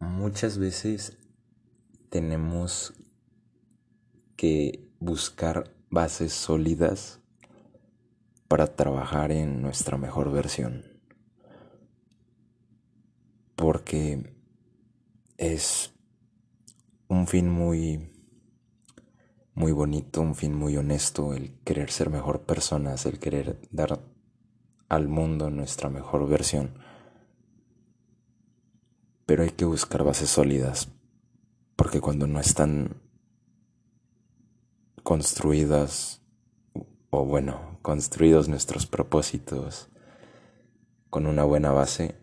muchas veces tenemos que buscar bases sólidas para trabajar en nuestra mejor versión. Porque es un fin muy muy bonito, un fin muy honesto, el querer ser mejor personas, el querer dar al mundo nuestra mejor versión. Pero hay que buscar bases sólidas, porque cuando no están construidas, o bueno, construidos nuestros propósitos con una buena base,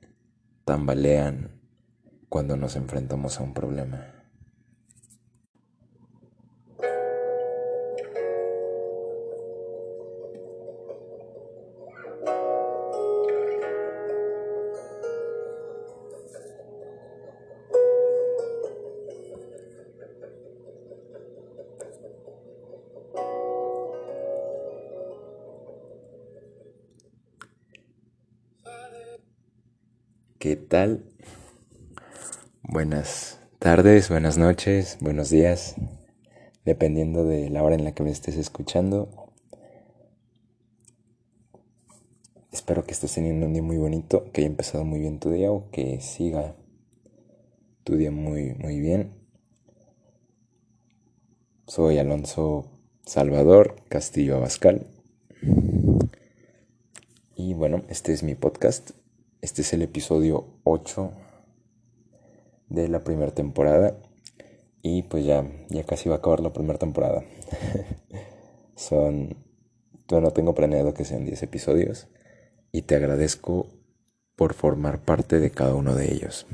tambalean cuando nos enfrentamos a un problema. Buenas tardes, buenas noches, buenos días, dependiendo de la hora en la que me estés escuchando. Espero que estés teniendo un día muy bonito, que haya empezado muy bien tu día o que siga tu día muy, muy bien. Soy Alonso Salvador Castillo Abascal. Y bueno, este es mi podcast este es el episodio 8 de la primera temporada. Y pues ya, ya casi va a acabar la primera temporada. Son. no tengo planeado que sean 10 episodios. Y te agradezco por formar parte de cada uno de ellos.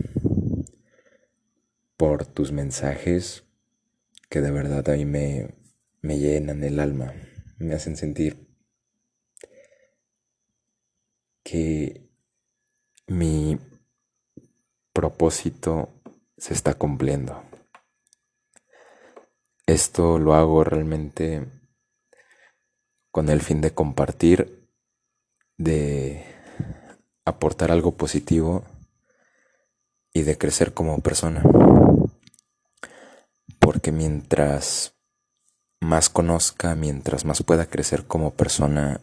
Por tus mensajes que de verdad a mí me, me llenan el alma. Me hacen sentir que mi propósito se está cumpliendo. Esto lo hago realmente con el fin de compartir, de aportar algo positivo y de crecer como persona. Porque mientras más conozca, mientras más pueda crecer como persona,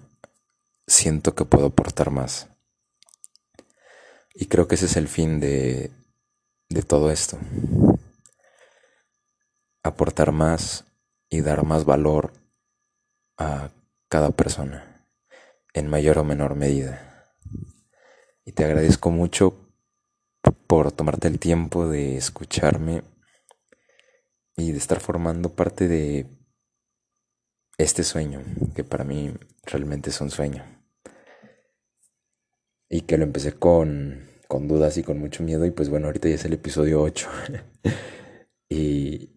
siento que puedo aportar más. Y creo que ese es el fin de, de todo esto. Aportar más y dar más valor a cada persona, en mayor o menor medida. Y te agradezco mucho por tomarte el tiempo de escucharme y de estar formando parte de este sueño, que para mí realmente es un sueño. Y que lo empecé con con dudas y con mucho miedo. Y pues bueno, ahorita ya es el episodio 8. y,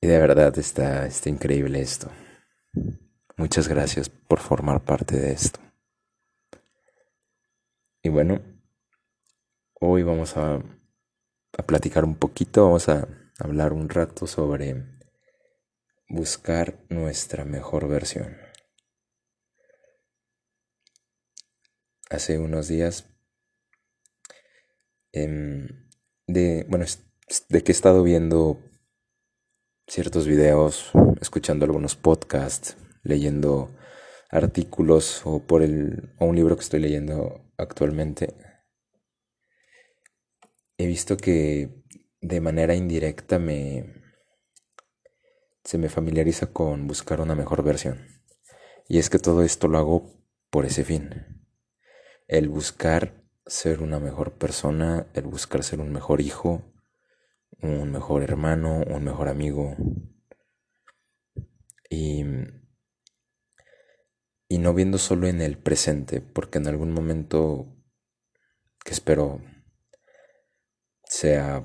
y, de verdad está, está increíble esto. Muchas gracias por formar parte de esto. Y bueno, hoy vamos a, a platicar un poquito, vamos a hablar un rato sobre buscar nuestra mejor versión. Hace unos días Em, de, bueno, de que he estado viendo ciertos videos, escuchando algunos podcasts, leyendo artículos o por el o un libro que estoy leyendo actualmente. He visto que de manera indirecta me se me familiariza con buscar una mejor versión. Y es que todo esto lo hago por ese fin. El buscar ser una mejor persona, el buscar ser un mejor hijo, un mejor hermano, un mejor amigo. Y, y no viendo solo en el presente, porque en algún momento que espero sea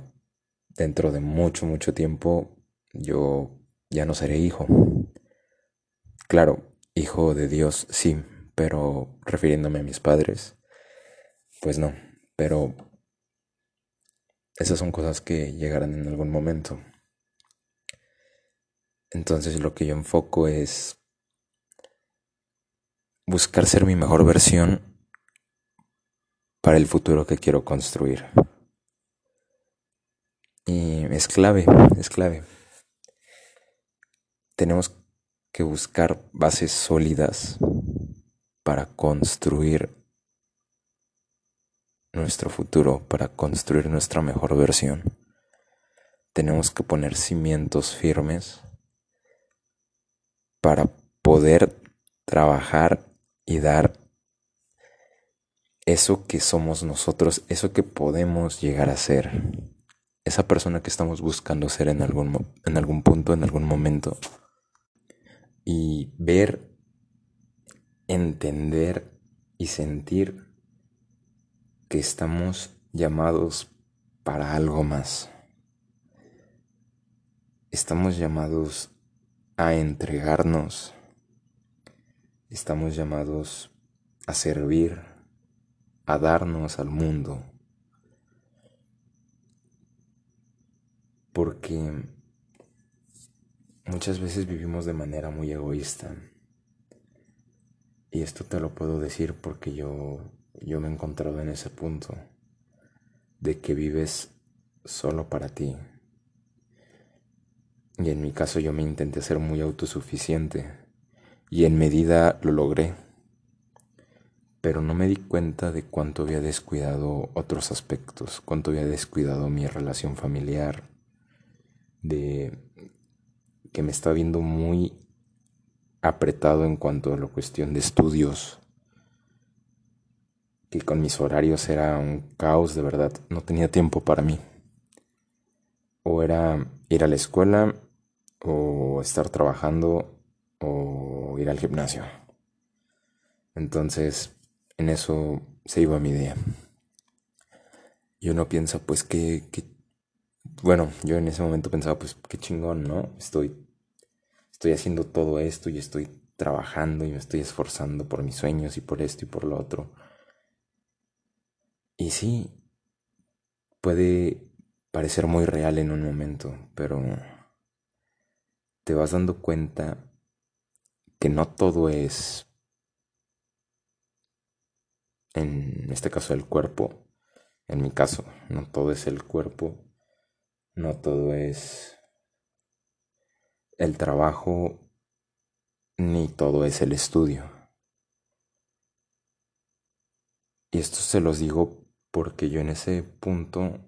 dentro de mucho, mucho tiempo, yo ya no seré hijo. Claro, hijo de Dios, sí, pero refiriéndome a mis padres pues no, pero esas son cosas que llegarán en algún momento. Entonces lo que yo enfoco es buscar ser mi mejor versión para el futuro que quiero construir. es clave, es clave. Tenemos que buscar bases sólidas para construir nuestro futuro, para construir nuestra mejor versión. Tenemos que poner cimientos firmes para poder trabajar y dar eso que somos nosotros, eso que podemos llegar a ser, esa persona que estamos buscando ser en algún, en algún punto, en algún momento, y ver, entender y sentir que estamos llamados para algo más. Estamos llamados a entregarnos. Estamos llamados a servir, a darnos al mundo. Porque muchas veces vivimos de manera muy egoísta. Y esto te lo puedo decir porque yo, yo me he encontrado en ese punto de que vives solo para ti. Y en mi caso yo me intenté ser muy autosuficiente y en medida lo logré. Pero no me di cuenta de cuánto había descuidado otros aspectos, cuánto había descuidado mi relación familiar, de que me estaba viendo muy apretado en cuanto a la cuestión de estudios, que con mis horarios era un caos de verdad, no tenía tiempo para mí. O era ir a la escuela o estar trabajando o ir al gimnasio. Entonces, en eso se iba mi día. Y uno piensa, pues, que, bueno, yo en ese momento pensaba, pues, qué chingón, ¿no? Estoy, estoy haciendo todo esto y estoy trabajando y me estoy esforzando por mis sueños y por esto y por lo otro. Y sí, puede parecer muy real en un momento, pero te vas dando cuenta que no todo es, en este caso el cuerpo, en mi caso, no todo es el cuerpo, no todo es el trabajo, ni todo es el estudio. Y esto se los digo porque yo en ese punto,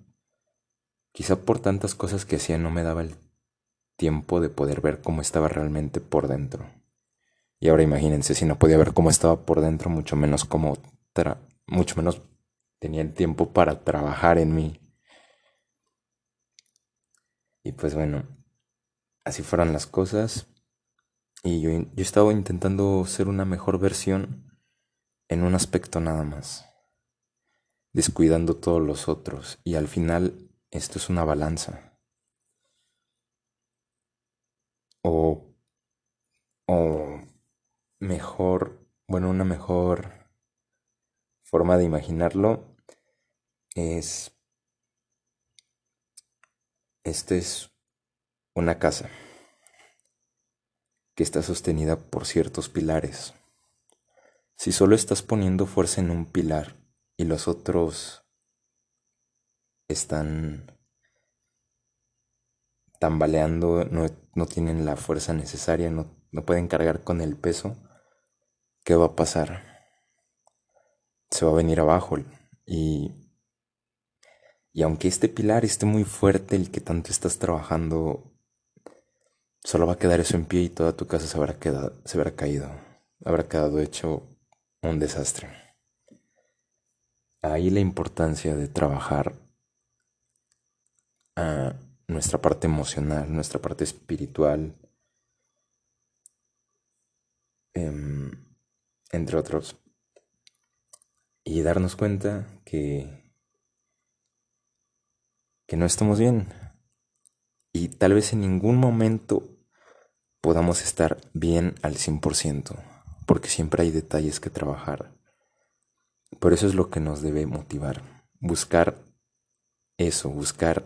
quizá por tantas cosas que hacía, no me daba el tiempo de poder ver cómo estaba realmente por dentro. Y ahora imagínense, si no podía ver cómo estaba por dentro, mucho menos cómo mucho menos tenía el tiempo para trabajar en mí. Y pues bueno, así fueron las cosas. Y yo, yo estaba intentando ser una mejor versión en un aspecto nada más, descuidando todos los otros. Y al final esto es una balanza. o, o mejor, bueno, una mejor forma de imaginarlo es, esta es una casa que está sostenida por ciertos pilares. Si solo estás poniendo fuerza en un pilar y los otros están tambaleando, no, tienen la fuerza necesaria, no, no pueden cargar con el peso, ¿qué va a pasar? Se va a venir abajo y, y aunque este pilar esté muy fuerte, el que tanto estás trabajando, solo va a quedar eso en pie y toda tu casa se habrá, quedado, se habrá caído, habrá quedado hecho un desastre. Ahí la importancia de trabajar a nuestra parte emocional, nuestra parte espiritual, em, entre otros. Y darnos cuenta que, que no estamos bien. Y tal vez en ningún momento podamos estar bien al 100%, porque siempre hay detalles que trabajar. Por eso es lo que nos debe motivar, buscar eso, buscar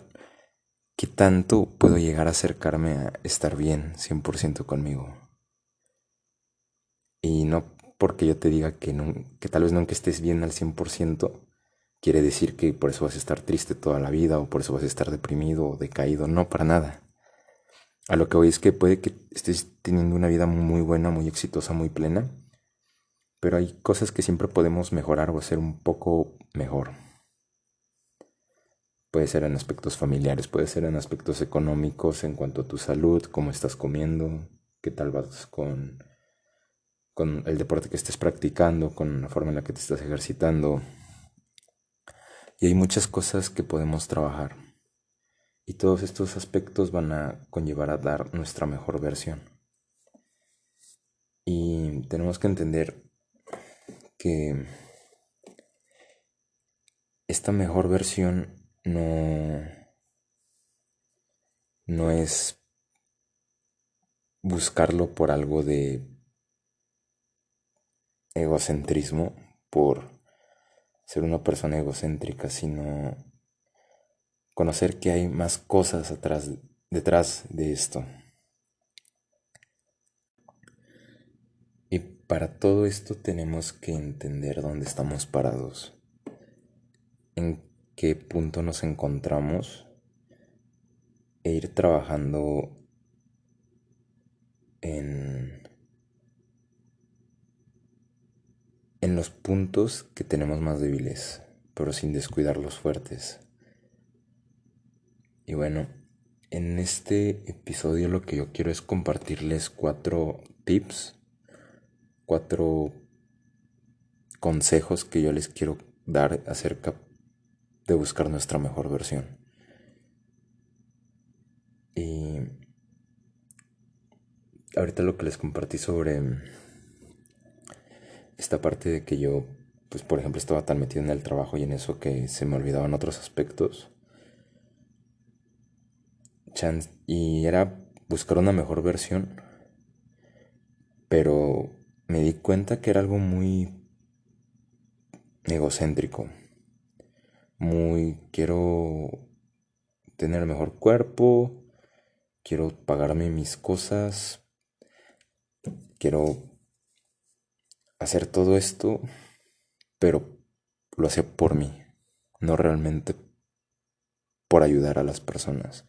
¿Qué tanto puedo llegar a acercarme a estar bien 100% conmigo? Y no porque yo te diga que, que tal vez nunca estés bien al 100%, quiere decir que por eso vas a estar triste toda la vida o por eso vas a estar deprimido o decaído. No, para nada. A lo que voy es que puede que estés teniendo una vida muy buena, muy exitosa, muy plena, pero hay cosas que siempre podemos mejorar o hacer un poco mejor. Puede ser en aspectos familiares, puede ser en aspectos económicos, en cuanto a tu salud, cómo estás comiendo, qué tal vas con, con el deporte que estés practicando, con la forma en la que te estás ejercitando. Y hay muchas cosas que podemos trabajar. Y todos estos aspectos van a conllevar a dar nuestra mejor versión. Y tenemos que entender que esta mejor versión no, no es buscarlo por algo de egocentrismo, por ser una persona egocéntrica, sino conocer que hay más cosas atrás, detrás de esto. Y para todo esto tenemos que entender dónde estamos parados, en qué punto nos encontramos e ir trabajando en, en los puntos que tenemos más débiles, pero sin descuidar los fuertes. Y bueno, en este episodio lo que yo quiero es compartirles cuatro tips, cuatro consejos que yo les quiero dar acerca de buscar nuestra mejor versión. Y ahorita lo que les compartí sobre esta parte de que yo, pues por ejemplo, estaba tan metido en el trabajo y en eso que se me olvidaban otros aspectos. y era buscar una mejor versión, pero me di cuenta que era algo muy egocéntrico muy quiero tener mejor cuerpo, quiero pagarme mis cosas, quiero hacer todo esto, pero lo hacía por mí, no realmente por ayudar a las personas.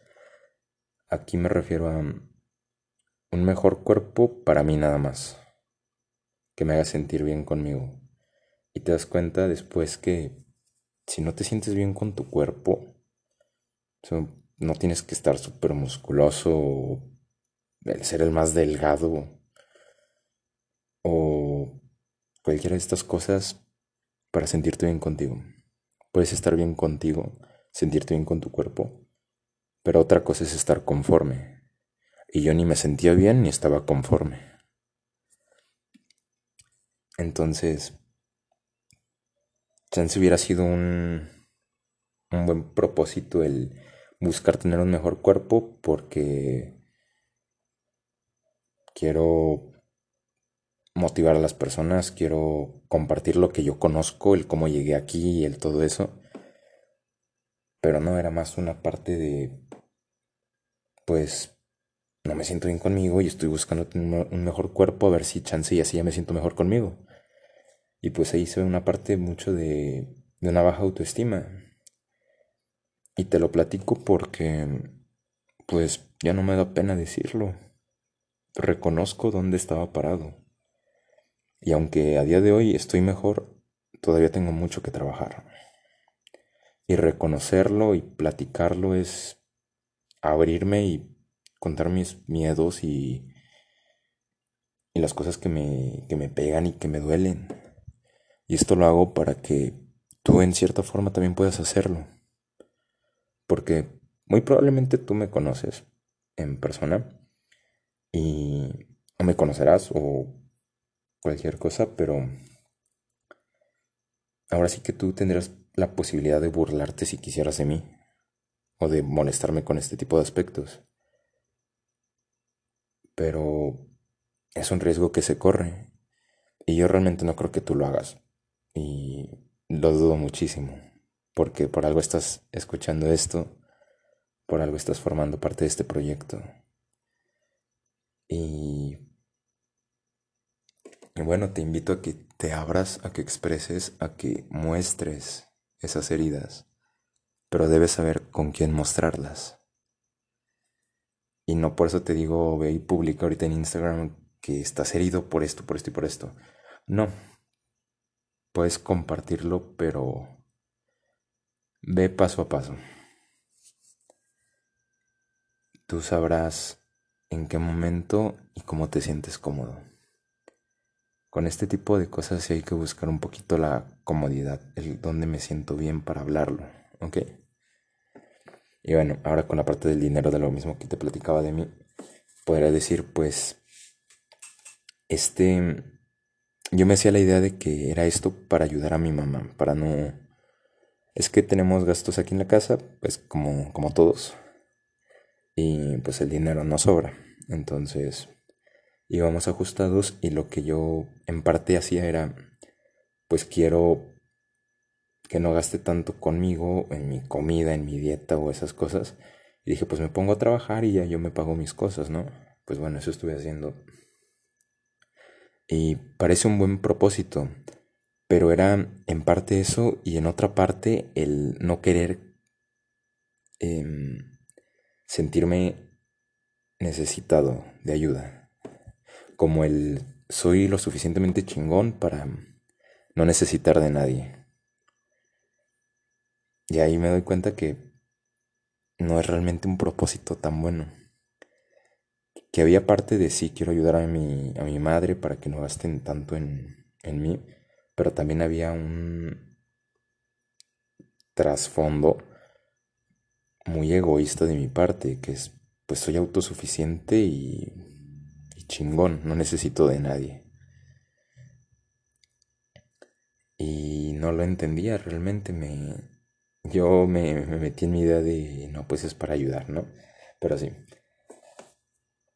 Aquí me refiero a un mejor cuerpo para mí nada más, que me haga sentir bien conmigo. Y te das cuenta después que si no te sientes bien con tu cuerpo, no tienes que estar súper musculoso, ser el más delgado o cualquiera de estas cosas para sentirte bien contigo. Puedes estar bien contigo, sentirte bien con tu cuerpo, pero otra cosa es estar conforme. Y yo ni me sentía bien ni estaba conforme. Entonces, si hubiera sido un, un buen propósito el buscar tener un mejor cuerpo porque quiero motivar a las personas, quiero compartir lo que yo conozco, el cómo llegué aquí y el todo eso. Pero no era más una parte de pues no me siento bien conmigo y estoy buscando un mejor cuerpo a ver si chance y así ya me siento mejor conmigo. Y pues ahí se ve una parte mucho de, de una baja autoestima. Y te lo platico porque, pues ya no me da pena decirlo. Reconozco dónde estaba parado. Y aunque a día de hoy estoy mejor, todavía tengo mucho que trabajar. Y reconocerlo y platicarlo es abrirme y contar mis miedos y, y las cosas que me, que me pegan y que me duelen. Y esto lo hago para que tú en cierta forma también puedas hacerlo. Porque muy probablemente tú me conoces en persona y o me conocerás o cualquier cosa, pero ahora sí que tú tendrás la posibilidad de burlarte si quisieras de mí o de molestarme con este tipo de aspectos. Pero es un riesgo que se corre y yo realmente no creo que tú lo hagas. Y lo dudo muchísimo, porque por algo estás escuchando esto, por algo estás formando parte de este proyecto. Y, y bueno, te invito a que te abras, a que expreses, a que muestres esas heridas, pero debes saber con quién mostrarlas. Y no por eso te digo, ve y publica ahorita en Instagram que estás herido por esto, por esto y por esto. No. Puedes compartirlo, pero ve paso a paso. Tú sabrás en qué momento y cómo te sientes cómodo. Con este tipo de cosas sí hay que buscar un poquito la comodidad, el dónde me siento bien para hablarlo, ¿ok? Y bueno, ahora con la parte del dinero de lo mismo que te platicaba de mí, podría decir pues, este, yo me hacía la idea de que era esto para ayudar a mi mamá, para no... Es que tenemos gastos aquí en la casa, pues como, como todos, y pues el dinero no sobra. Entonces íbamos ajustados y lo que yo en parte hacía era, pues quiero que no gaste tanto conmigo en mi comida, en mi dieta o esas cosas. Y dije, pues me pongo a trabajar y ya yo me pago mis cosas, ¿no? Pues bueno, eso estuve haciendo. Y parece un buen propósito, pero era en parte eso y en otra parte el no querer em, sentirme necesitado de ayuda. Como el soy lo suficientemente chingón para no necesitar de nadie. Y ahí me doy cuenta que no es realmente un propósito tan bueno. Que había parte de sí, quiero ayudar a mi, a mi madre para que no gasten tanto en, en mí, pero también había un trasfondo muy egoísta de mi parte, que es pues soy autosuficiente y, chingón, no necesito de nadie. Y no lo entendía realmente, me, yo me, me, metí en mi idea de, no, pues es para ayudar, ¿no? Pero sí.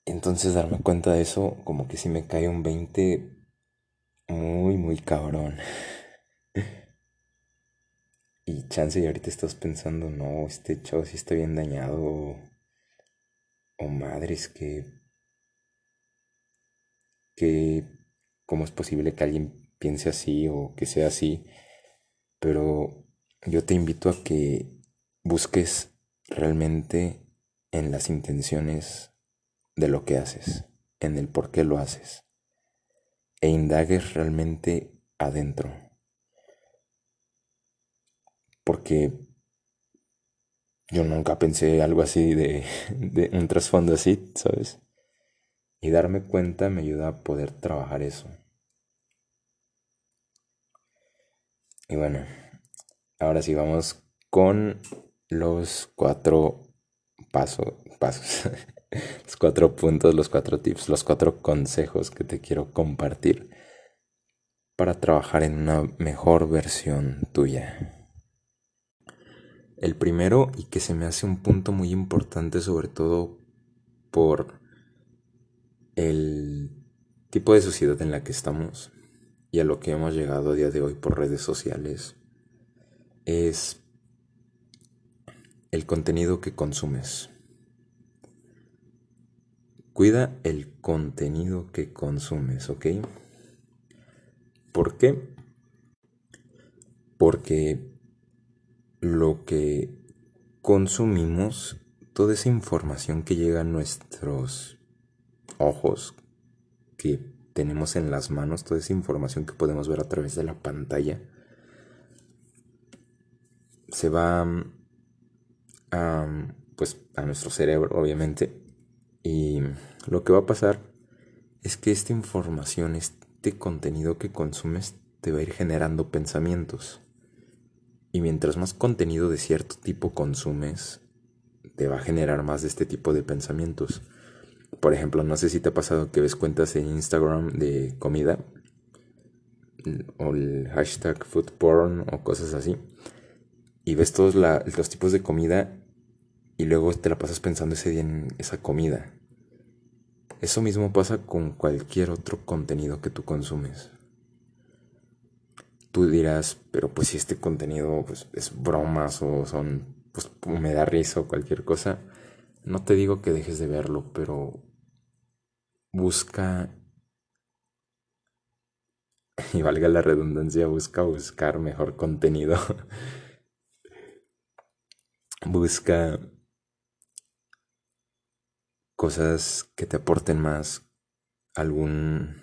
Entonces darme cuenta de eso, como que sí me cae un 20 muy, muy cabrón. y chance y ahorita estás pensando, no, este chavo sí está bien dañado o madres que, que, ¿cómo es posible que alguien piense así o que sea así? Pero yo te invito a que busques realmente en las intenciones de lo que haces, en el por qué lo haces, e indagues realmente adentro. Porque yo nunca pensé algo así de, un trasfondo así, ¿sabes? Y darme cuenta me ayuda a poder trabajar eso. Y bueno, ahora sí vamos con los cuatro pasos, los cuatro puntos, los cuatro tips, los cuatro consejos que te quiero compartir para trabajar en una mejor versión tuya. El primero, y que se me hace un punto muy importante, sobre todo por el tipo de sociedad en la que estamos y a lo que hemos llegado a día de hoy por redes sociales, es el contenido que consumes. Cuida el contenido que consumes, ¿ok? ¿Por qué? Porque lo que consumimos, toda esa información que llega a nuestros ojos, que tenemos en las manos, toda esa información que podemos ver a través de la pantalla, se va a, pues, a nuestro cerebro, obviamente, y lo que va a pasar es que esta información, este contenido que consumes, te va a ir generando pensamientos. Y mientras más contenido de cierto tipo consumes, te va a generar más de este tipo de pensamientos. Por ejemplo, no sé si te ha pasado que ves cuentas en Instagram de comida o el hashtag food porn o cosas así y ves todos los tipos de comida y luego te la pasas pensando ese día en esa comida. Eso mismo pasa con cualquier otro contenido que tú consumes. Tú dirás, pero pues si este contenido pues, es bromas o son, pues me da risa o cualquier cosa, no te digo que dejes de verlo, pero busca, y valga la redundancia, busca buscar mejor contenido. Busca cosas que te aporten más algún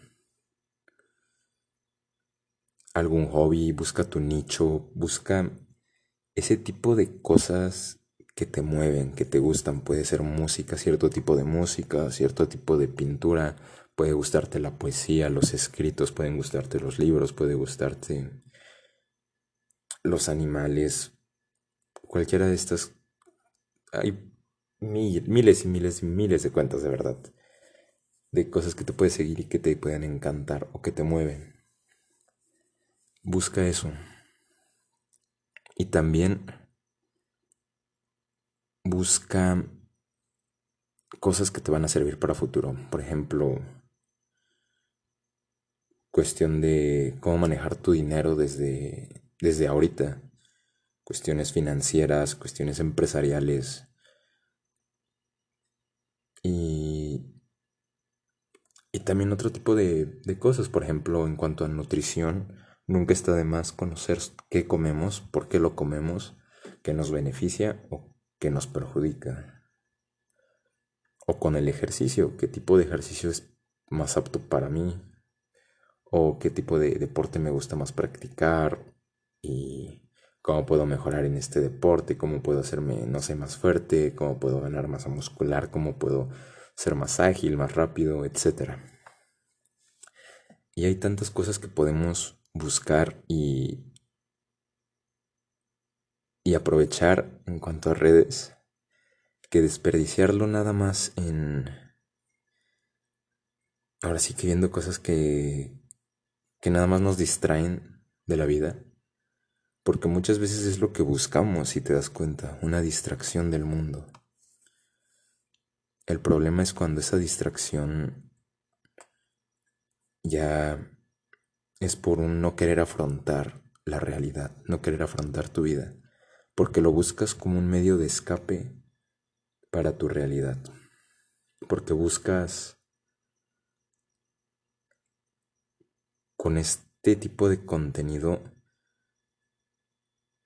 algún hobby, busca tu nicho, busca ese tipo de cosas que te mueven, que te gustan. Puede ser música, cierto tipo de música, cierto tipo de pintura, puede gustarte la poesía, los escritos, pueden gustarte los libros, puede gustarte los animales, cualquiera de estas. Hay miles y miles y miles de cuentas de verdad, de cosas que te puedes seguir y que te puedan encantar o que te mueven. Busca eso. Y también busca cosas que te van a servir para futuro. Por ejemplo, cuestión de cómo manejar tu dinero desde, desde ahorita. Cuestiones financieras, cuestiones empresariales. Y, y también otro tipo de, de cosas, por ejemplo, en cuanto a nutrición Nunca está de más conocer qué comemos, por qué lo comemos, qué nos beneficia o qué nos perjudica. O con el ejercicio, qué tipo de ejercicio es más apto para mí, o qué tipo de deporte me gusta más practicar y cómo puedo mejorar en este deporte, cómo puedo hacerme, no sé, más fuerte, cómo puedo ganar masa muscular, cómo puedo ser más ágil, más rápido, etc. Y hay tantas cosas que podemos buscar y, y aprovechar en cuanto a redes que desperdiciarlo nada más en ahora sí que viendo cosas que que nada más nos distraen de la vida porque muchas veces es lo que buscamos si te das cuenta una distracción del mundo. El problema es cuando esa distracción ya es por un no querer afrontar la realidad, no querer afrontar tu vida, porque lo buscas como un medio de escape para tu realidad, porque buscas con este tipo de contenido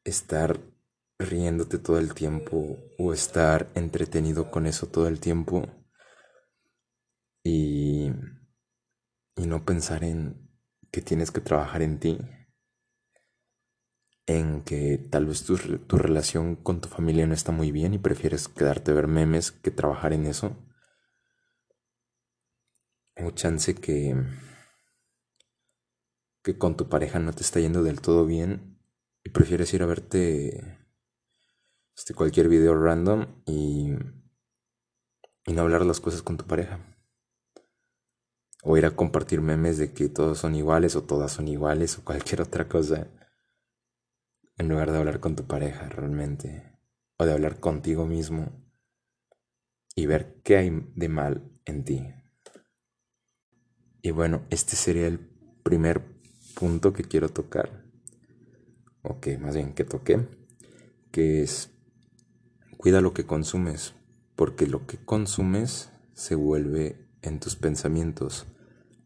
estar riéndote todo el tiempo o estar entretenido con eso todo el tiempo y, y no pensar en que tienes que trabajar en ti, en que tal vez tu, tu, relación con tu familia no está muy bien y prefieres quedarte a ver memes que trabajar en eso. O chance que, que con tu pareja no te está yendo del todo bien y prefieres ir a verte este, cualquier video random y, y no hablar las cosas con tu pareja. O ir a compartir memes de que todos son iguales o todas son iguales o cualquier otra cosa en lugar de hablar con tu pareja realmente. O de hablar contigo mismo y ver qué hay de mal en ti. Y bueno, este sería el primer punto que quiero tocar, o que más bien que toqué, que es cuida lo que consumes, porque lo que consumes se vuelve en tus pensamientos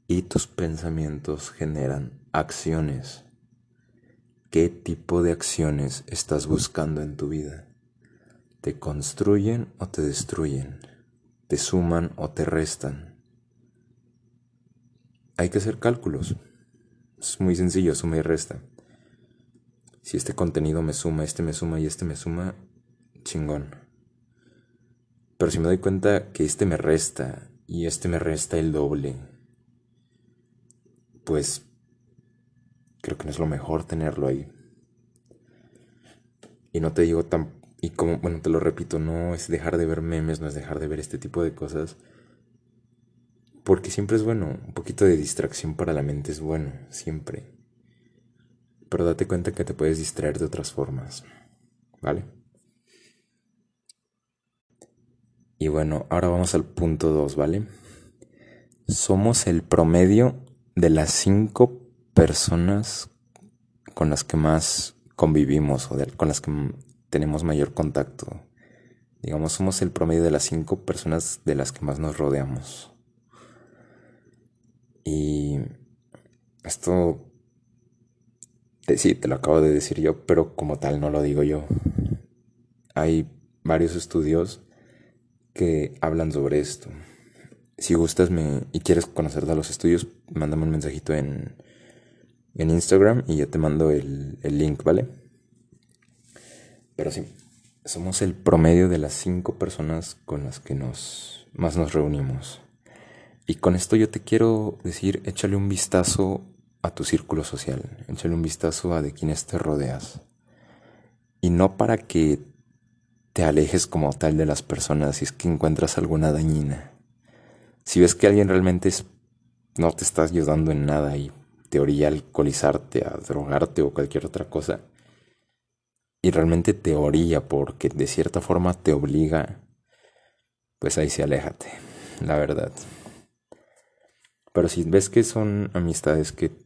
y tus pensamientos generan acciones. ¿Qué tipo de acciones estás buscando en tu vida? ¿Te construyen o te destruyen? ¿Te suman o te restan? Hay que hacer cálculos. Es muy sencillo, suma y resta. Si este contenido me suma, este me suma y este me suma, chingón. Pero si me doy cuenta que este me resta y este me resta el doble, pues creo que no es lo mejor tenerlo ahí. Y no te digo tan... Y como, bueno, te lo repito, no es dejar de ver memes, no es dejar de ver este tipo de cosas. Porque siempre es bueno, un poquito de distracción para la mente es bueno, siempre. Pero date cuenta que te puedes distraer de otras formas, ¿vale? Y bueno, ahora vamos al punto 2, ¿vale? Somos el promedio de las cinco personas con las que más convivimos o con las que tenemos mayor contacto. Digamos, somos el promedio de las cinco personas de las que más nos rodeamos. Y esto, sí, te lo acabo de decir yo, pero como tal no lo digo yo. Hay varios estudios que hablan sobre esto. Si gustas me, y quieres conocer de los estudios, mándame un mensajito en, en Instagram y yo te mando el, el link, ¿vale? Pero sí, somos el promedio de las cinco personas con las que nos, más nos reunimos. Y con esto yo te quiero decir, échale un vistazo a tu círculo social, échale un vistazo a de quienes te rodeas. Y no para que te alejes como tal de las personas si es que encuentras alguna dañina. Si ves que alguien realmente no te está ayudando en nada y te orilla a alcoholizarte, a drogarte o cualquier otra cosa, y realmente te orilla porque de cierta forma te obliga, pues ahí sí aléjate, la verdad. Pero si ves que son amistades que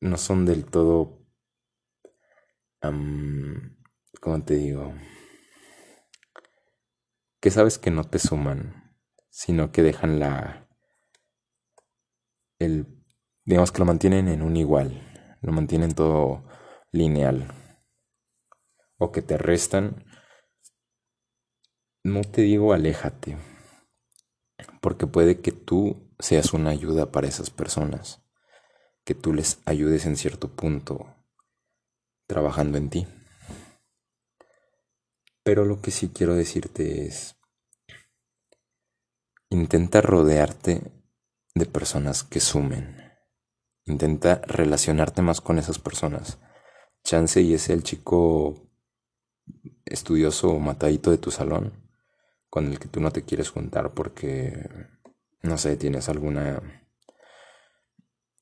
no son del todo, ¿cómo te digo? Que sabes que no te suman, sino que dejan la, el, digamos que lo mantienen en un igual, lo mantienen todo lineal, o que te restan, no te digo aléjate, porque puede que tú seas una ayuda para esas personas, que tú les ayudes en cierto punto trabajando en ti. Pero lo que sí quiero decirte es, intenta rodearte de personas que sumen. Intenta relacionarte más con esas personas. Chance y es el chico estudioso o matadito de tu salón con el que tú no te quieres juntar porque, no sé, tienes alguna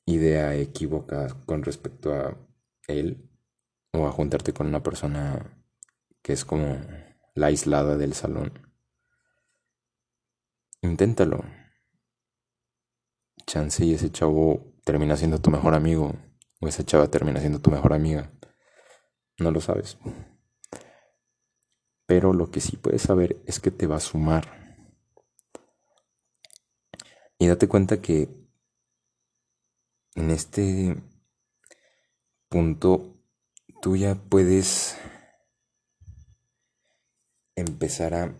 idea equívoca con respecto a él o a juntarte con una persona que es como la aislada del salón. Inténtalo. Chance y ese chavo termina siendo tu mejor amigo o esa chava termina siendo tu mejor amiga. No lo sabes. Pero lo que sí puedes saber es que te va a sumar. Y date cuenta que en este punto tú ya puedes empezar a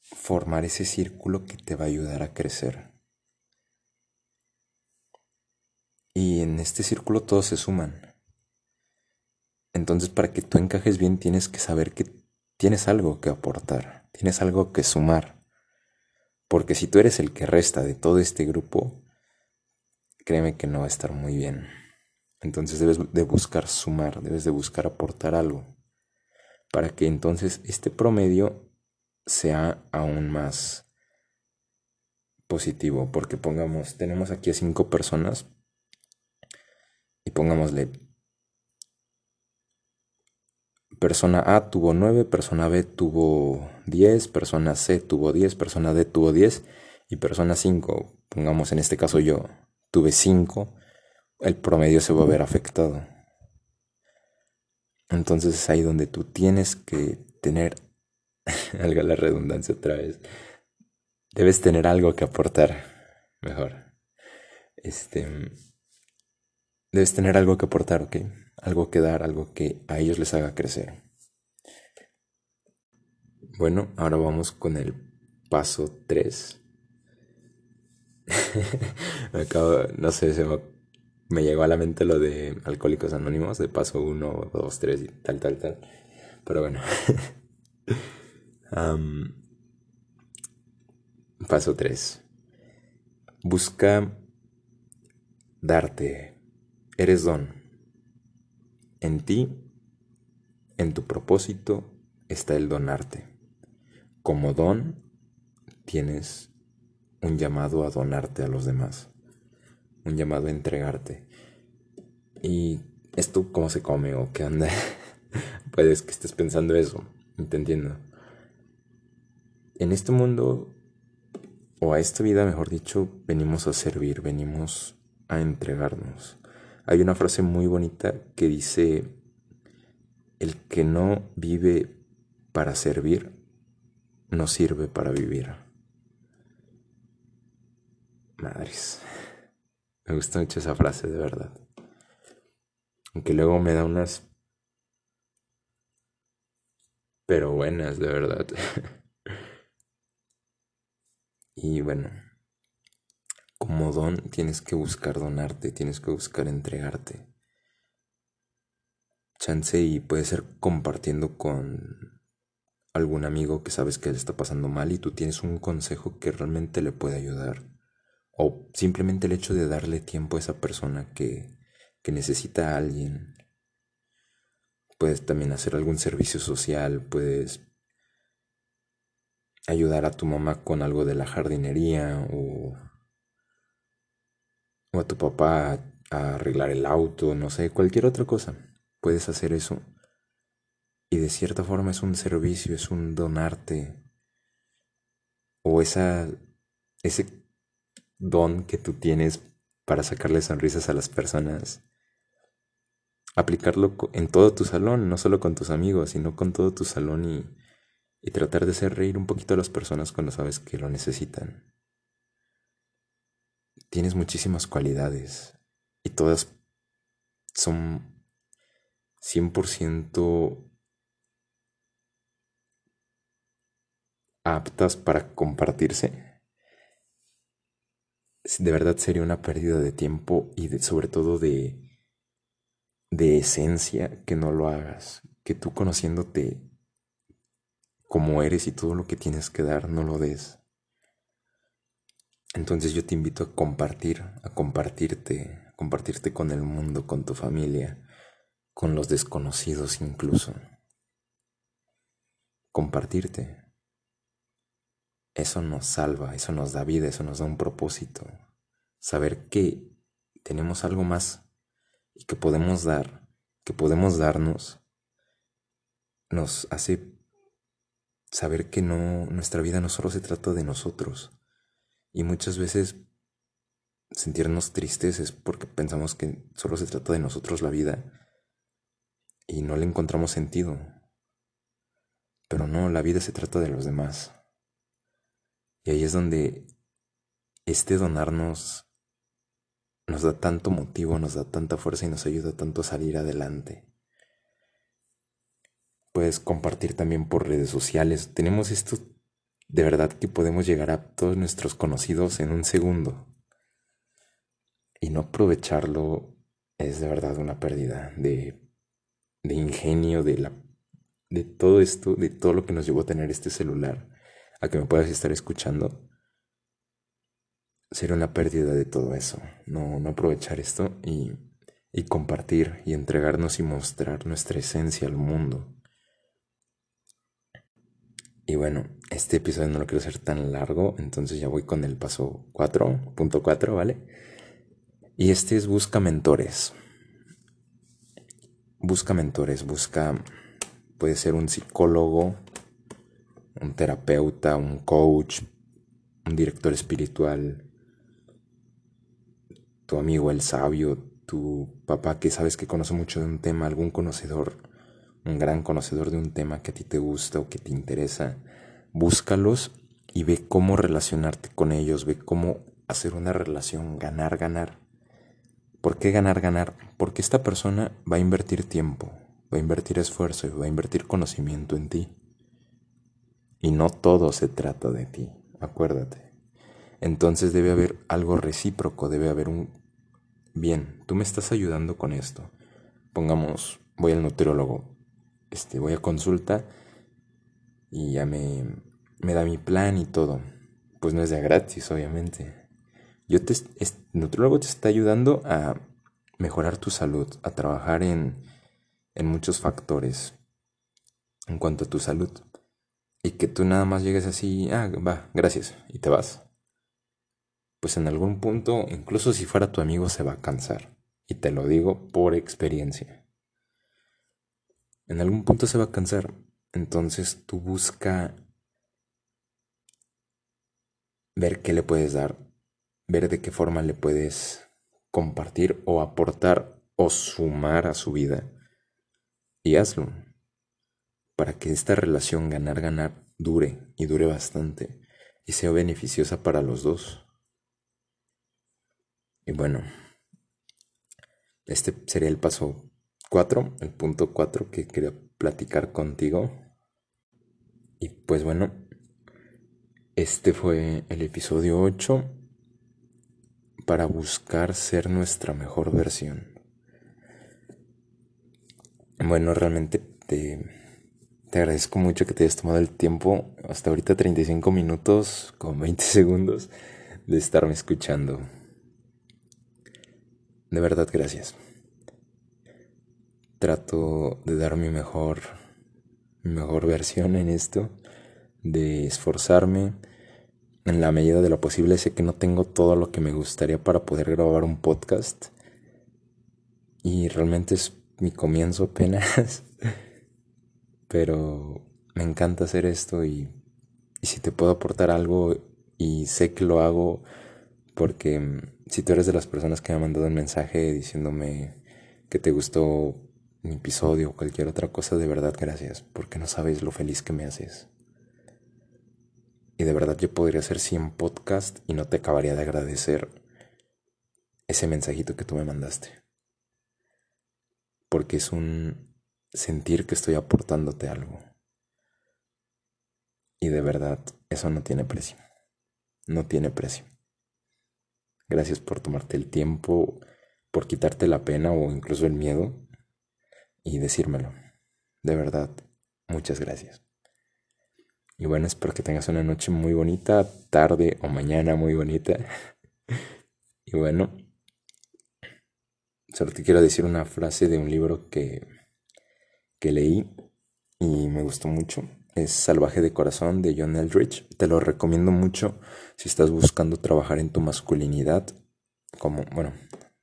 formar ese círculo que te va a ayudar a crecer. Y en este círculo todos se suman. Entonces para que tú encajes bien tienes que saber que tienes algo que aportar, tienes algo que sumar. Porque si tú eres el que resta de todo este grupo, créeme que no va a estar muy bien. Entonces debes de buscar sumar, debes de buscar aportar algo. Para que entonces este promedio sea aún más positivo. Porque pongamos, tenemos aquí a cinco personas y pongámosle persona A tuvo 9, persona B tuvo 10, persona C tuvo 10, persona D tuvo 10 y persona 5, pongamos en este caso yo, tuve 5, el promedio se va a ver afectado. Entonces es ahí donde tú tienes que tener, alga la redundancia otra vez, debes tener algo que aportar, mejor. Este, debes tener algo que aportar, ¿ok? algo que dar, algo que a ellos les haga crecer. Bueno, ahora vamos con el paso 3. Me acabo, no sé, se me, llegó a la mente lo de Alcohólicos Anónimos, de paso 1, 2, 3 y tal, tal, tal. Pero bueno. paso 3. Busca darte. Eres don. En ti, en tu propósito, está el donarte. Como don, tienes un llamado a donarte a los demás, un llamado a entregarte. ¿Y esto cómo se come o qué anda? Puedes que estés pensando eso, te entiendo. En este mundo, o a esta vida, mejor dicho, venimos a servir, venimos a entregarnos. Hay una frase muy bonita que dice, el que no vive para servir, no sirve para vivir. Madres. Me gusta mucho esa frase, de verdad. Aunque luego me da unas pero buenas, de verdad. y bueno, como don tienes que buscar donarte, tienes que buscar entregarte. Chance y puede ser compartiendo con algún amigo que sabes que le está pasando mal y tú tienes un consejo que realmente le puede ayudar. O simplemente el hecho de darle tiempo a esa persona que, que necesita a alguien. Puedes también hacer algún servicio social, puedes ayudar a tu mamá con algo de la jardinería o, o a tu papá a arreglar el auto, no sé, cualquier otra cosa. Puedes hacer eso. Y de cierta forma es un servicio, es un donarte. O esa, ese don que tú tienes para sacarle sonrisas a las personas. Aplicarlo en todo tu salón, no solo con tus amigos, sino con todo tu salón y, y tratar de hacer reír un poquito a las personas cuando sabes que lo necesitan. Tienes muchísimas cualidades y todas son 100% aptas para compartirse de verdad sería una pérdida de tiempo y sobre todo de, de esencia que no lo hagas, que tú conociéndote como eres y todo lo que tienes que dar no lo des. Entonces yo te invito a compartir, a compartirte, a compartirte con el mundo, con tu familia, con los desconocidos incluso. Compartirte. Eso nos salva, eso nos da vida, eso nos da un propósito. Saber que tenemos algo más y que podemos dar, que podemos darnos, nos hace saber que no nuestra vida no solo se trata de nosotros. Y muchas veces sentirnos tristes es porque pensamos que solo se trata de nosotros la vida y no le encontramos sentido. Pero no, la vida se trata de los demás. Y ahí es donde este donarnos nos da tanto motivo, nos da tanta fuerza y nos ayuda tanto a salir adelante. Puedes compartir también por redes sociales. Tenemos esto de verdad que podemos llegar a todos nuestros conocidos en un segundo. Y no aprovecharlo es de verdad una pérdida de, ingenio, de, la, de todo esto, de todo lo que nos llevó a tener este celular a que me puedas estar escuchando, sería una pérdida de todo eso. No, no aprovechar esto y, y compartir y entregarnos y mostrar nuestra esencia al mundo. Y bueno, este episodio no lo quiero hacer tan largo, entonces ya voy con el paso 4.4, ¿vale? Y este es busca mentores. Busca mentores, busca, puede ser un psicólogo, un terapeuta, un coach, un director espiritual, tu amigo el sabio, tu papá que sabes que conoce mucho de un tema, algún conocedor, un gran conocedor de un tema que a ti te gusta o que te interesa, búscalos y ve cómo relacionarte con ellos, ve cómo hacer una relación ganar, ganar. ¿Por qué ganar, ganar? Porque esta persona va a invertir tiempo, va a invertir esfuerzo y va a invertir conocimiento en ti. Y no todo se trata de ti, acuérdate. Entonces debe haber algo recíproco, debe haber un... Bien, tú me estás ayudando con esto. Pongamos, voy al nutriólogo, este, voy a consulta y ya me, me da mi plan y todo. Pues no es de gratis, obviamente. Yo te, el nutriólogo te está ayudando a mejorar tu salud, a trabajar en, en muchos factores en cuanto a tu salud y que tú nada más llegues así, ah, va, gracias, y te vas. Pues en algún punto, incluso si fuera tu amigo, se va a cansar. Y te lo digo por experiencia. En algún punto se va a cansar. Entonces tú busca ver qué le puedes dar, ver de qué forma le puedes compartir o aportar o sumar a su vida. Y hazlo para que esta relación ganar-ganar dure y dure bastante y sea beneficiosa para los dos. Y bueno, este sería el paso 4, el punto 4 que quería platicar contigo. pues bueno, este fue el episodio 8 para buscar ser nuestra mejor versión. Bueno, realmente te, te agradezco mucho que te hayas tomado el tiempo, hasta ahorita 35 minutos con 20 segundos, de estarme escuchando. De verdad, gracias. Trato de dar mi mejor, mi mejor versión en esto, de esforzarme en la medida de lo posible. Sé que no tengo todo lo que me gustaría para poder grabar un podcast y realmente es mi comienzo apenas, pero me encanta hacer esto y, si te puedo aportar algo y sé que lo hago porque mm, si tú eres de las personas que me han mandado un mensaje diciéndome que te gustó mi episodio o cualquier otra cosa, de verdad gracias, porque no sabes lo feliz que me haces. Y de verdad yo podría hacer 100 podcasts y no te acabaría de agradecer ese mensajito que tú me mandaste. Porque es un sentir que estoy aportándote algo. Y de verdad, eso no tiene precio. No tiene precio. Gracias por tomarte el tiempo, por quitarte la pena o incluso el miedo y decírmelo. De verdad, muchas gracias. Y bueno, espero que tengas una noche muy bonita, tarde o mañana muy bonita. y bueno, solo te quiero decir una frase de un libro que, que leí y me gustó mucho. Es Salvaje de Corazón de John Eldridge. Te lo recomiendo mucho si estás buscando trabajar en tu masculinidad, como, bueno,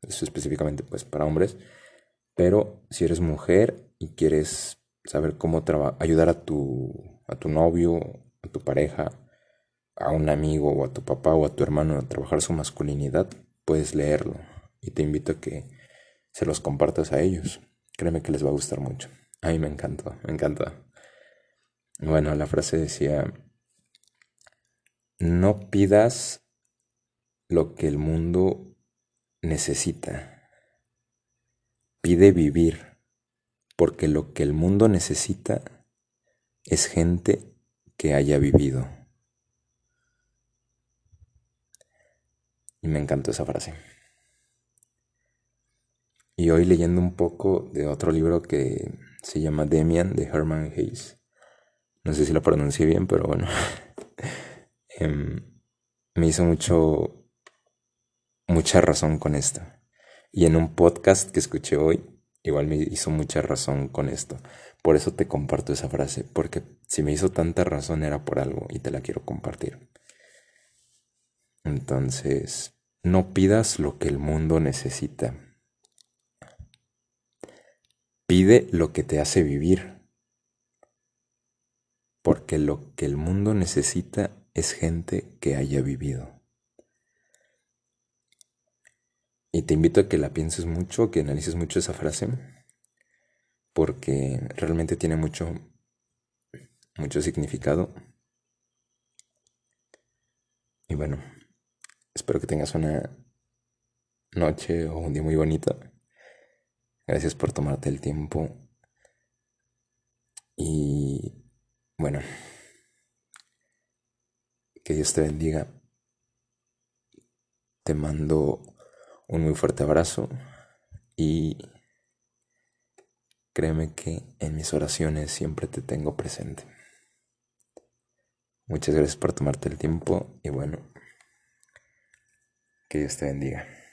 eso específicamente pues para hombres, pero si eres mujer y quieres saber cómo ayudar a tu, a tu novio, a tu pareja, a un amigo o a tu papá o a tu hermano a trabajar su masculinidad, puedes leerlo y te invito a que se los compartas a ellos. Créeme que les va a gustar mucho. A mí me encanta, me encanta. Bueno, la frase decía, no pidas lo que el mundo necesita. Pide vivir, porque lo que el mundo necesita es gente que haya vivido. Y me encantó esa frase. Y hoy leyendo un poco de otro libro que se llama Demian de Herman Hayes. No sé si lo pronuncié bien, pero bueno. Em, me hizo mucho, mucha razón con esto. Y en un podcast que escuché hoy, igual me hizo mucha razón con esto. Por eso te comparto esa frase, porque si me hizo tanta razón era por algo y te la quiero compartir. Entonces, no pidas lo que el mundo necesita. Pide lo que te hace vivir. Porque lo que el mundo necesita es gente que haya vivido. Y te invito a que la pienses mucho, que analices mucho esa frase, porque realmente tiene mucho, mucho significado. Y bueno, espero que tengas una noche o un día muy bonito. Gracias por tomarte el tiempo. Y bueno. Que Dios te bendiga. Te mando un muy fuerte abrazo y créeme que en mis oraciones siempre te tengo presente. Muchas gracias por tomarte el tiempo y bueno, que Dios te bendiga.